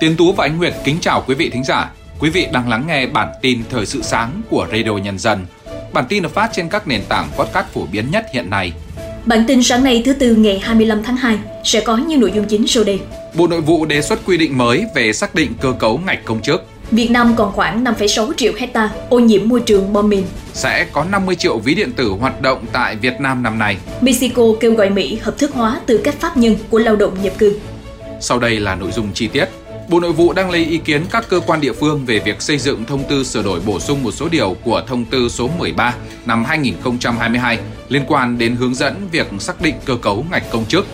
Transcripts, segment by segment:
Tiến Tú và Anh Nguyệt kính chào quý vị thính giả. Quý vị đang lắng nghe bản tin thời sự sáng của Radio Nhân dân. Bản tin được phát trên các nền tảng podcast phổ biến nhất hiện nay. Bản tin sáng nay thứ tư ngày 25 tháng 2 sẽ có những nội dung chính sau đây. Bộ Nội vụ đề xuất quy định mới về xác định cơ cấu ngạch công chức. Việt Nam còn khoảng 5,6 triệu hecta ô nhiễm môi trường bom mìn. Sẽ có 50 triệu ví điện tử hoạt động tại Việt Nam năm nay. Mexico kêu gọi Mỹ hợp thức hóa tư cách pháp nhân của lao động nhập cư. Sau đây là nội dung chi tiết. Bộ Nội vụ đang lấy ý kiến các cơ quan địa phương về việc xây dựng thông tư sửa đổi bổ sung một số điều của thông tư số 13 năm 2022 liên quan đến hướng dẫn việc xác định cơ cấu ngạch công chức.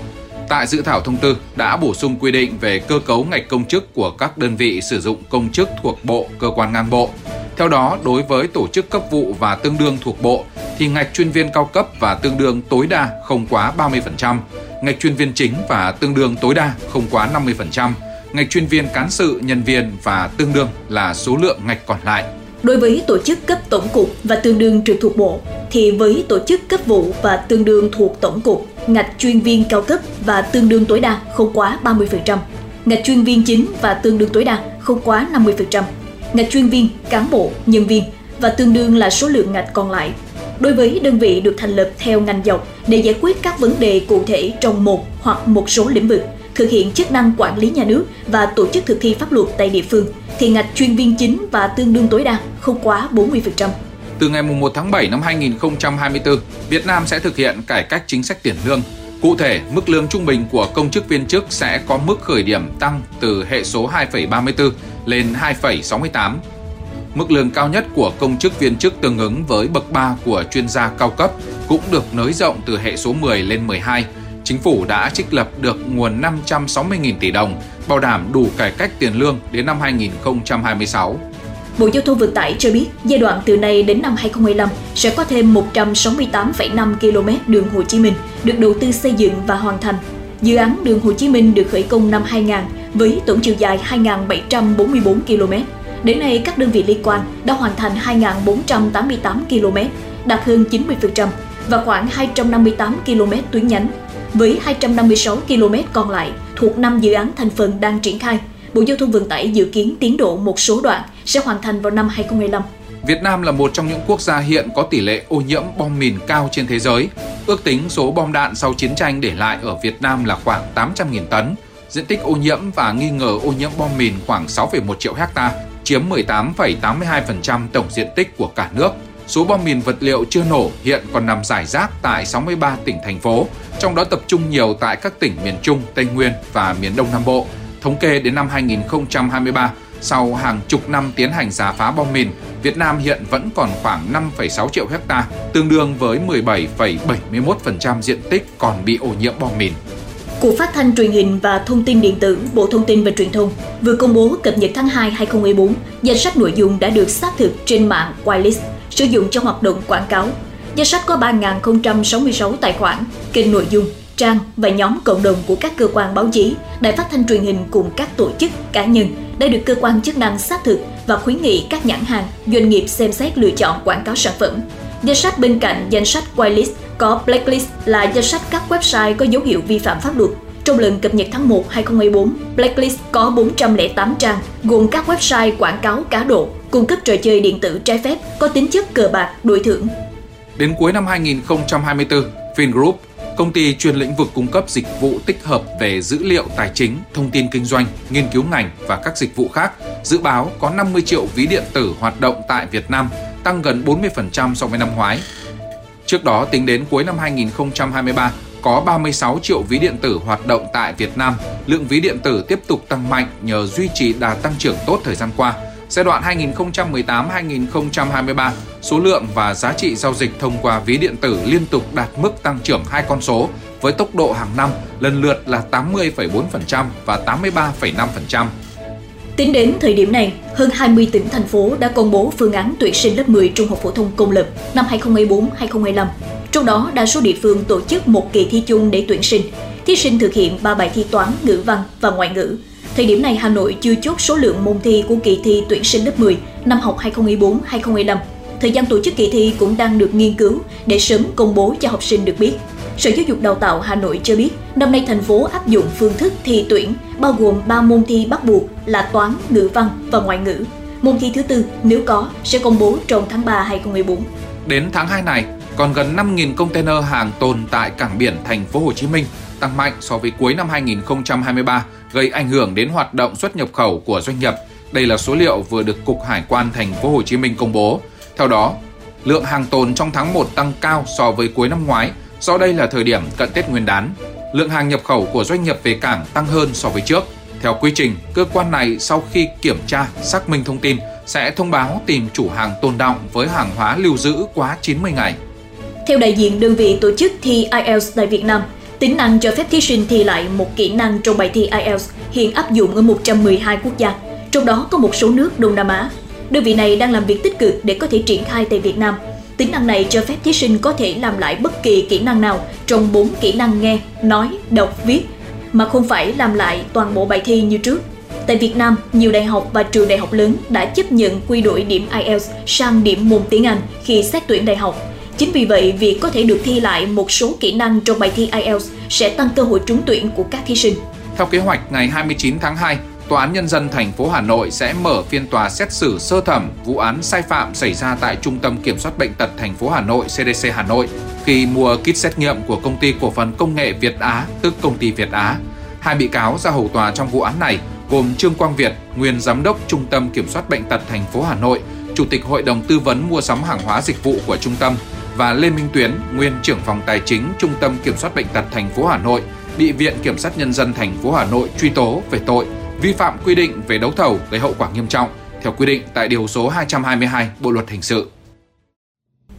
Tại dự thảo thông tư đã bổ sung quy định về cơ cấu ngạch công chức của các đơn vị sử dụng công chức thuộc bộ, cơ quan ngang bộ. Theo đó, đối với tổ chức cấp vụ và tương đương thuộc bộ thì ngạch chuyên viên cao cấp và tương đương tối đa không quá 30%, ngạch chuyên viên chính và tương đương tối đa không quá 50%, ngạch chuyên viên cán sự, nhân viên và tương đương là số lượng ngạch còn lại. Đối với tổ chức cấp tổng cục và tương đương trực thuộc bộ, thì với tổ chức cấp vụ và tương đương thuộc tổng cục, ngạch chuyên viên cao cấp và tương đương tối đa không quá 30%, ngạch chuyên viên chính và tương đương tối đa không quá 50%, ngạch chuyên viên, cán bộ, nhân viên và tương đương là số lượng ngạch còn lại. Đối với đơn vị được thành lập theo ngành dọc để giải quyết các vấn đề cụ thể trong một hoặc một số lĩnh vực, thực hiện chức năng quản lý nhà nước và tổ chức thực thi pháp luật tại địa phương, thì ngạch chuyên viên chính và tương đương tối đa không quá 40%. Từ ngày 1 tháng 7 năm 2024, Việt Nam sẽ thực hiện cải cách chính sách tiền lương. Cụ thể, mức lương trung bình của công chức viên chức sẽ có mức khởi điểm tăng từ hệ số 2,34 lên 2,68. Mức lương cao nhất của công chức viên chức tương ứng với bậc 3 của chuyên gia cao cấp cũng được nới rộng từ hệ số 10 lên 12. Chính phủ đã trích lập được nguồn 560.000 tỷ đồng, bảo đảm đủ cải cách tiền lương đến năm 2026. Bộ Giao thông Vận tải cho biết giai đoạn từ nay đến năm 2025 sẽ có thêm 168,5 km đường Hồ Chí Minh được đầu tư xây dựng và hoàn thành. Dự án đường Hồ Chí Minh được khởi công năm 2000 với tổng chiều dài 2.744 km. Đến nay, các đơn vị liên quan đã hoàn thành 2.488 km, đạt hơn 90% và khoảng 258 km tuyến nhánh. Với 256 km còn lại thuộc 5 dự án thành phần đang triển khai, Bộ Giao thông Vận tải dự kiến tiến độ một số đoạn sẽ hoàn thành vào năm 2025. Việt Nam là một trong những quốc gia hiện có tỷ lệ ô nhiễm bom mìn cao trên thế giới. Ước tính số bom đạn sau chiến tranh để lại ở Việt Nam là khoảng 800.000 tấn. Diện tích ô nhiễm và nghi ngờ ô nhiễm bom mìn khoảng 6,1 triệu hecta, chiếm 18,82% tổng diện tích của cả nước. Số bom mìn vật liệu chưa nổ hiện còn nằm rải rác tại 63 tỉnh thành phố, trong đó tập trung nhiều tại các tỉnh miền Trung, Tây Nguyên và miền Đông Nam Bộ. Thống kê đến năm 2023, sau hàng chục năm tiến hành giả phá bom mìn, Việt Nam hiện vẫn còn khoảng 5,6 triệu hecta, tương đương với 17,71% diện tích còn bị ô nhiễm bom mìn. Cục Phát thanh Truyền hình và Thông tin Điện tử Bộ Thông tin và Truyền thông vừa công bố cập nhật tháng 2 2014 danh sách nội dung đã được xác thực trên mạng Wireless sử dụng cho hoạt động quảng cáo. Danh sách có 3.066 tài khoản, kênh nội dung, trang và nhóm cộng đồng của các cơ quan báo chí, đài phát thanh truyền hình cùng các tổ chức, cá nhân đã được cơ quan chức năng xác thực và khuyến nghị các nhãn hàng, doanh nghiệp xem xét lựa chọn quảng cáo sản phẩm. Danh sách bên cạnh danh sách whitelist có blacklist là danh sách các website có dấu hiệu vi phạm pháp luật. Trong lần cập nhật tháng 1 2014, Blacklist có 408 trang, gồm các website quảng cáo cá độ, cung cấp trò chơi điện tử trái phép có tính chất cờ bạc, đổi thưởng. Đến cuối năm 2024, Vingroup công ty chuyên lĩnh vực cung cấp dịch vụ tích hợp về dữ liệu tài chính, thông tin kinh doanh, nghiên cứu ngành và các dịch vụ khác, dự báo có 50 triệu ví điện tử hoạt động tại Việt Nam, tăng gần 40% so với năm ngoái. Trước đó, tính đến cuối năm 2023, có 36 triệu ví điện tử hoạt động tại Việt Nam. Lượng ví điện tử tiếp tục tăng mạnh nhờ duy trì đà tăng trưởng tốt thời gian qua. Giai đoạn 2018-2023, số lượng và giá trị giao dịch thông qua ví điện tử liên tục đạt mức tăng trưởng hai con số với tốc độ hàng năm lần lượt là 80,4% và 83,5%. Tính đến thời điểm này, hơn 20 tỉnh thành phố đã công bố phương án tuyển sinh lớp 10 trung học phổ thông công lập năm 2024-2025. Trong đó, đa số địa phương tổ chức một kỳ thi chung để tuyển sinh. Thí sinh thực hiện 3 bài thi toán, ngữ văn và ngoại ngữ. Thời điểm này, Hà Nội chưa chốt số lượng môn thi của kỳ thi tuyển sinh lớp 10 năm học 2024-2025. Thời gian tổ chức kỳ thi cũng đang được nghiên cứu để sớm công bố cho học sinh được biết. Sở Giáo dục Đào tạo Hà Nội cho biết, năm nay thành phố áp dụng phương thức thi tuyển bao gồm 3 môn thi bắt buộc là toán, ngữ văn và ngoại ngữ. Môn thi thứ tư nếu có sẽ công bố trong tháng 3 2014. Đến tháng 2 này, còn gần 5.000 container hàng tồn tại cảng biển thành phố Hồ Chí Minh, tăng mạnh so với cuối năm 2023, gây ảnh hưởng đến hoạt động xuất nhập khẩu của doanh nghiệp. Đây là số liệu vừa được Cục Hải quan thành phố Hồ Chí Minh công bố. Theo đó, lượng hàng tồn trong tháng 1 tăng cao so với cuối năm ngoái, do đây là thời điểm cận Tết Nguyên đán. Lượng hàng nhập khẩu của doanh nghiệp về cảng tăng hơn so với trước. Theo quy trình, cơ quan này sau khi kiểm tra, xác minh thông tin sẽ thông báo tìm chủ hàng tồn động với hàng hóa lưu giữ quá 90 ngày. Theo đại diện đơn vị tổ chức thi IELTS tại Việt Nam, tính năng cho phép thí sinh thi lại một kỹ năng trong bài thi IELTS hiện áp dụng ở 112 quốc gia, trong đó có một số nước Đông Nam Á. Đơn vị này đang làm việc tích cực để có thể triển khai tại Việt Nam. Tính năng này cho phép thí sinh có thể làm lại bất kỳ kỹ năng nào trong 4 kỹ năng nghe, nói, đọc, viết, mà không phải làm lại toàn bộ bài thi như trước. Tại Việt Nam, nhiều đại học và trường đại học lớn đã chấp nhận quy đổi điểm IELTS sang điểm môn tiếng Anh khi xét tuyển đại học. Chính vì vậy, việc có thể được thi lại một số kỹ năng trong bài thi IELTS sẽ tăng cơ hội trúng tuyển của các thí sinh. Theo kế hoạch, ngày 29 tháng 2, Tòa án Nhân dân thành phố Hà Nội sẽ mở phiên tòa xét xử sơ thẩm vụ án sai phạm xảy ra tại Trung tâm Kiểm soát Bệnh tật thành phố Hà Nội CDC Hà Nội khi mua kit xét nghiệm của công ty cổ phần công nghệ Việt Á, tức công ty Việt Á. Hai bị cáo ra hầu tòa trong vụ án này gồm Trương Quang Việt, nguyên giám đốc Trung tâm Kiểm soát Bệnh tật thành phố Hà Nội, Chủ tịch Hội đồng tư vấn mua sắm hàng hóa dịch vụ của trung tâm và Lê Minh Tuyến, nguyên trưởng phòng tài chính Trung tâm Kiểm soát Bệnh tật thành phố Hà Nội, bị Viện Kiểm sát Nhân dân thành phố Hà Nội truy tố về tội vi phạm quy định về đấu thầu gây hậu quả nghiêm trọng theo quy định tại điều số 222 Bộ luật hình sự.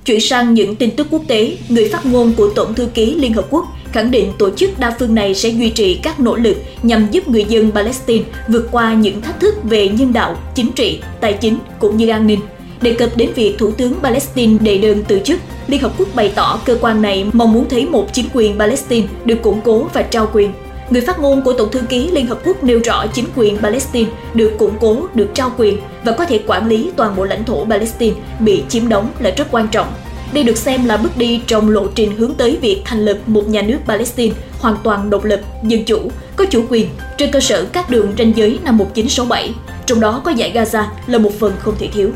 Chuyển sang những tin tức quốc tế, người phát ngôn của Tổng thư ký Liên Hợp Quốc khẳng định tổ chức đa phương này sẽ duy trì các nỗ lực nhằm giúp người dân Palestine vượt qua những thách thức về nhân đạo, chính trị, tài chính cũng như an ninh. Đề cập đến việc Thủ tướng Palestine đệ đơn từ chức, Liên Hợp Quốc bày tỏ cơ quan này mong muốn thấy một chính quyền Palestine được củng cố và trao quyền Người phát ngôn của Tổng thư ký Liên Hợp Quốc nêu rõ chính quyền Palestine được củng cố, được trao quyền và có thể quản lý toàn bộ lãnh thổ Palestine bị chiếm đóng là rất quan trọng. Đây được xem là bước đi trong lộ trình hướng tới việc thành lập một nhà nước Palestine hoàn toàn độc lập, dân chủ, có chủ quyền trên cơ sở các đường ranh giới năm 1967, trong đó có giải Gaza là một phần không thể thiếu.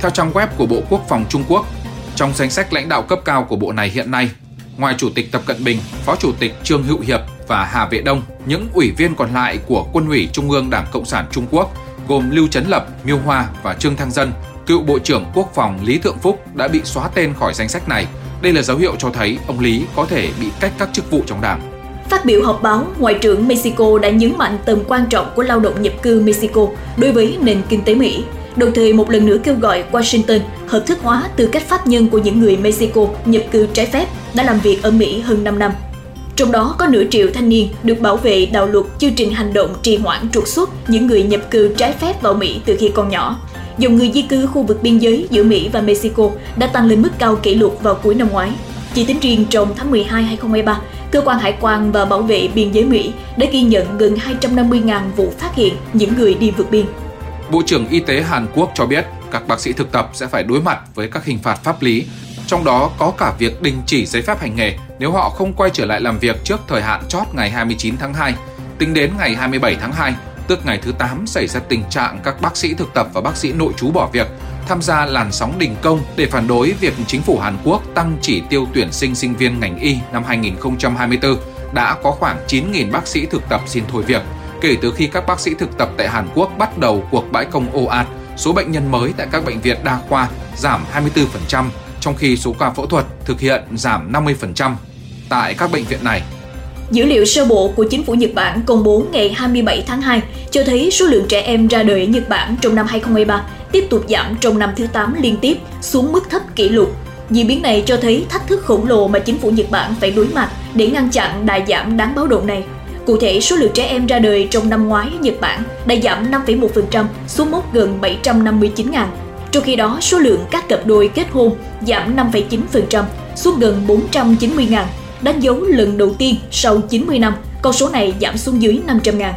Theo trang web của Bộ Quốc phòng Trung Quốc, trong danh sách lãnh đạo cấp cao của bộ này hiện nay, ngoài Chủ tịch Tập Cận Bình, Phó Chủ tịch Trương Hữu Hiệp và Hà Vệ Đông, những ủy viên còn lại của Quân ủy Trung ương Đảng Cộng sản Trung Quốc gồm Lưu Chấn Lập, Miêu Hoa và Trương Thăng Dân, cựu Bộ trưởng Quốc phòng Lý Thượng Phúc đã bị xóa tên khỏi danh sách này. Đây là dấu hiệu cho thấy ông Lý có thể bị cách các chức vụ trong đảng. Phát biểu họp báo, Ngoại trưởng Mexico đã nhấn mạnh tầm quan trọng của lao động nhập cư Mexico đối với nền kinh tế Mỹ, đồng thời một lần nữa kêu gọi Washington hợp thức hóa tư cách pháp nhân của những người Mexico nhập cư trái phép đã làm việc ở Mỹ hơn 5 năm. Trong đó có nửa triệu thanh niên được bảo vệ đạo luật chương trình hành động trì hoãn trục xuất những người nhập cư trái phép vào Mỹ từ khi còn nhỏ. Dòng người di cư khu vực biên giới giữa Mỹ và Mexico đã tăng lên mức cao kỷ lục vào cuối năm ngoái. Chỉ tính riêng trong tháng 12 2023, Cơ quan Hải quan và Bảo vệ biên giới Mỹ đã ghi nhận gần 250.000 vụ phát hiện những người đi vượt biên. Bộ trưởng Y tế Hàn Quốc cho biết các bác sĩ thực tập sẽ phải đối mặt với các hình phạt pháp lý trong đó có cả việc đình chỉ giấy phép hành nghề nếu họ không quay trở lại làm việc trước thời hạn chót ngày 29 tháng 2. Tính đến ngày 27 tháng 2, tức ngày thứ 8 xảy ra tình trạng các bác sĩ thực tập và bác sĩ nội trú bỏ việc, tham gia làn sóng đình công để phản đối việc chính phủ Hàn Quốc tăng chỉ tiêu tuyển sinh sinh viên ngành y năm 2024 đã có khoảng 9.000 bác sĩ thực tập xin thôi việc. Kể từ khi các bác sĩ thực tập tại Hàn Quốc bắt đầu cuộc bãi công ồ ạt, số bệnh nhân mới tại các bệnh viện đa khoa giảm 24%, trong khi số ca phẫu thuật thực hiện giảm 50% tại các bệnh viện này. Dữ liệu sơ bộ của chính phủ Nhật Bản công bố ngày 27 tháng 2 cho thấy số lượng trẻ em ra đời ở Nhật Bản trong năm 2023 tiếp tục giảm trong năm thứ 8 liên tiếp xuống mức thấp kỷ lục. Diễn biến này cho thấy thách thức khổng lồ mà chính phủ Nhật Bản phải đối mặt để ngăn chặn đà giảm đáng báo động này. Cụ thể, số lượng trẻ em ra đời trong năm ngoái ở Nhật Bản đã giảm 5,1% xuống mốc gần 759.000 trong khi đó, số lượng các cặp đôi kết hôn giảm 5,9% xuống gần 490.000, đánh dấu lần đầu tiên sau 90 năm, con số này giảm xuống dưới 500.000.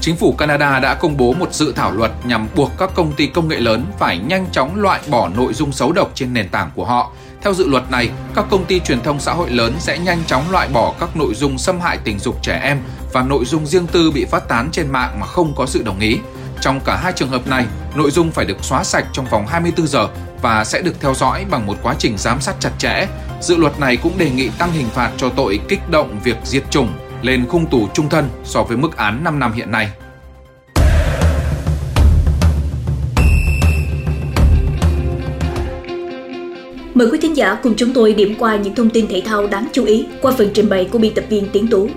Chính phủ Canada đã công bố một dự thảo luật nhằm buộc các công ty công nghệ lớn phải nhanh chóng loại bỏ nội dung xấu độc trên nền tảng của họ. Theo dự luật này, các công ty truyền thông xã hội lớn sẽ nhanh chóng loại bỏ các nội dung xâm hại tình dục trẻ em và nội dung riêng tư bị phát tán trên mạng mà không có sự đồng ý. Trong cả hai trường hợp này, nội dung phải được xóa sạch trong vòng 24 giờ và sẽ được theo dõi bằng một quá trình giám sát chặt chẽ. Dự luật này cũng đề nghị tăng hình phạt cho tội kích động việc diệt chủng lên khung tù trung thân so với mức án 5 năm hiện nay. Mời quý thính giả cùng chúng tôi điểm qua những thông tin thể thao đáng chú ý qua phần trình bày của biên tập viên Tiến Tú.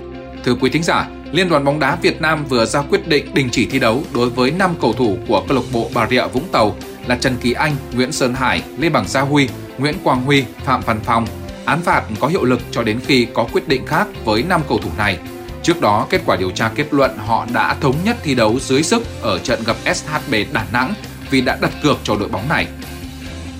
Thưa quý thính giả, Liên đoàn bóng đá Việt Nam vừa ra quyết định đình chỉ thi đấu đối với 5 cầu thủ của câu lạc bộ Bà Rịa Vũng Tàu là Trần Kỳ Anh, Nguyễn Sơn Hải, Lê Bằng Gia Huy, Nguyễn Quang Huy, Phạm Văn Phong. Án phạt có hiệu lực cho đến khi có quyết định khác với 5 cầu thủ này. Trước đó, kết quả điều tra kết luận họ đã thống nhất thi đấu dưới sức ở trận gặp SHB Đà Nẵng vì đã đặt cược cho đội bóng này.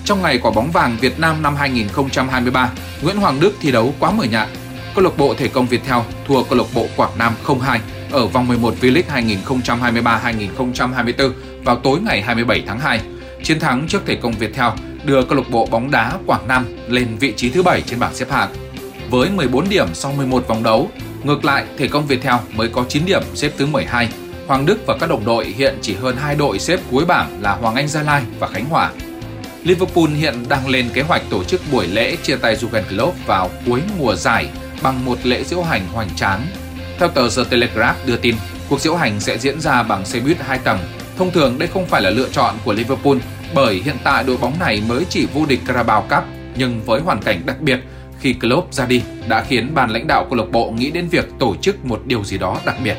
Trong ngày quả bóng vàng Việt Nam năm 2023, Nguyễn Hoàng Đức thi đấu quá mờ nhạt. Câu lạc bộ Thể công Viettel thua câu lạc bộ Quảng Nam 0-2 ở vòng 11 V-League 2023-2024 vào tối ngày 27 tháng 2. Chiến thắng trước Thể công Viettel đưa câu lạc bộ bóng đá Quảng Nam lên vị trí thứ 7 trên bảng xếp hạng. Với 14 điểm sau 11 vòng đấu, ngược lại Thể công Viettel mới có 9 điểm xếp thứ 12. Hoàng Đức và các đồng đội hiện chỉ hơn hai đội xếp cuối bảng là Hoàng Anh Gia Lai và Khánh Hòa. Liverpool hiện đang lên kế hoạch tổ chức buổi lễ chia tay Jurgen Klopp vào cuối mùa giải bằng một lễ diễu hành hoành tráng. Theo tờ The Telegraph đưa tin, cuộc diễu hành sẽ diễn ra bằng xe buýt hai tầng. Thông thường đây không phải là lựa chọn của Liverpool bởi hiện tại đội bóng này mới chỉ vô địch Carabao Cup, nhưng với hoàn cảnh đặc biệt khi Klopp ra đi đã khiến ban lãnh đạo câu lạc bộ nghĩ đến việc tổ chức một điều gì đó đặc biệt.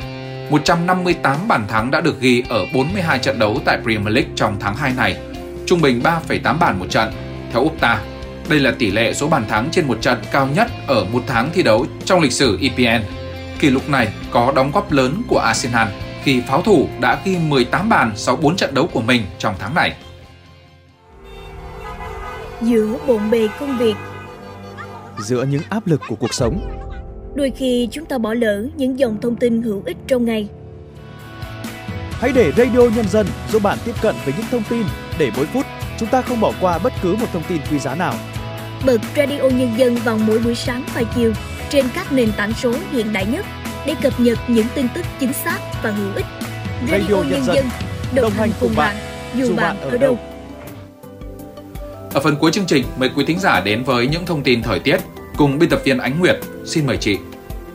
158 bàn thắng đã được ghi ở 42 trận đấu tại Premier League trong tháng 2 này, trung bình 3,8 bàn một trận. Theo Opta, đây là tỷ lệ số bàn thắng trên một trận cao nhất ở một tháng thi đấu trong lịch sử EPL. Kỷ lục này có đóng góp lớn của Arsenal khi pháo thủ đã ghi 18 bàn sau 4 trận đấu của mình trong tháng này. Giữa bộn bề công việc Giữa những áp lực của cuộc sống Đôi khi chúng ta bỏ lỡ những dòng thông tin hữu ích trong ngày Hãy để Radio Nhân dân giúp bạn tiếp cận với những thông tin để mỗi phút chúng ta không bỏ qua bất cứ một thông tin quý giá nào. Bật Radio Nhân dân vào mỗi buổi sáng và chiều trên các nền tảng số hiện đại nhất để cập nhật những tin tức chính xác và hữu ích. Radio, Radio Nhân, dân, đồng, đồng hành cùng bạn, dù bạn ở đâu. Ở phần cuối chương trình, mời quý thính giả đến với những thông tin thời tiết cùng biên tập viên Ánh Nguyệt. Xin mời chị.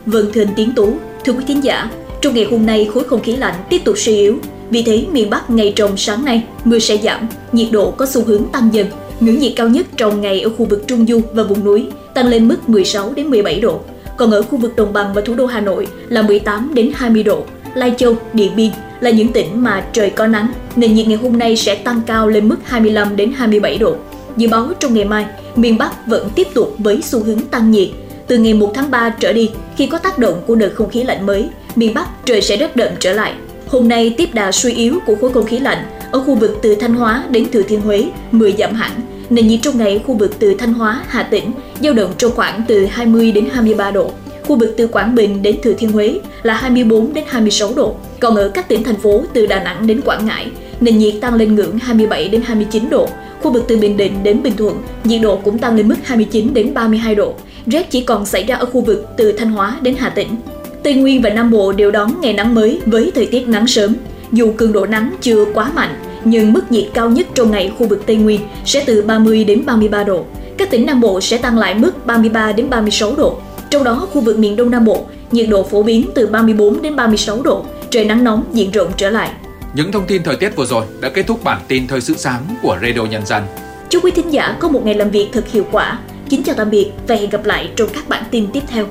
Vâng thưa Tiến Tú, thưa quý thính giả, trong ngày hôm nay khối không khí lạnh tiếp tục suy yếu, vì thế miền Bắc ngày trong sáng nay mưa sẽ giảm, nhiệt độ có xu hướng tăng dần. Ngưỡng nhiệt cao nhất trong ngày ở khu vực Trung Du và vùng núi tăng lên mức 16 đến 17 độ, còn ở khu vực đồng bằng và thủ đô Hà Nội là 18 đến 20 độ. Lai Châu, Điện Biên là những tỉnh mà trời có nắng, nền nhiệt ngày hôm nay sẽ tăng cao lên mức 25 đến 27 độ. Dự báo trong ngày mai, miền Bắc vẫn tiếp tục với xu hướng tăng nhiệt. Từ ngày 1 tháng 3 trở đi, khi có tác động của đợt không khí lạnh mới, miền Bắc trời sẽ rất đậm trở lại. Hôm nay tiếp đà suy yếu của khối không khí lạnh ở khu vực từ Thanh Hóa đến Thừa Thiên Huế, mưa giảm hẳn. Nền nhiệt trong ngày khu vực từ Thanh Hóa, Hà Tĩnh dao động trong khoảng từ 20 đến 23 độ. Khu vực từ Quảng Bình đến Thừa Thiên Huế là 24 đến 26 độ. Còn ở các tỉnh thành phố từ Đà Nẵng đến Quảng Ngãi, nền nhiệt tăng lên ngưỡng 27 đến 29 độ. Khu vực từ Bình Định đến Bình Thuận, nhiệt độ cũng tăng lên mức 29 đến 32 độ. Rét chỉ còn xảy ra ở khu vực từ Thanh Hóa đến Hà Tĩnh. Tây Nguyên và Nam Bộ đều đón ngày nắng mới với thời tiết nắng sớm. Dù cường độ nắng chưa quá mạnh, nhưng mức nhiệt cao nhất trong ngày khu vực Tây Nguyên sẽ từ 30 đến 33 độ. Các tỉnh Nam Bộ sẽ tăng lại mức 33 đến 36 độ. Trong đó, khu vực miền Đông Nam Bộ, nhiệt độ phổ biến từ 34 đến 36 độ, trời nắng nóng diện rộng trở lại. Những thông tin thời tiết vừa rồi đã kết thúc bản tin thời sự sáng của Radio Nhân dân. Chúc quý thính giả có một ngày làm việc thật hiệu quả. Kính chào tạm biệt và hẹn gặp lại trong các bản tin tiếp theo.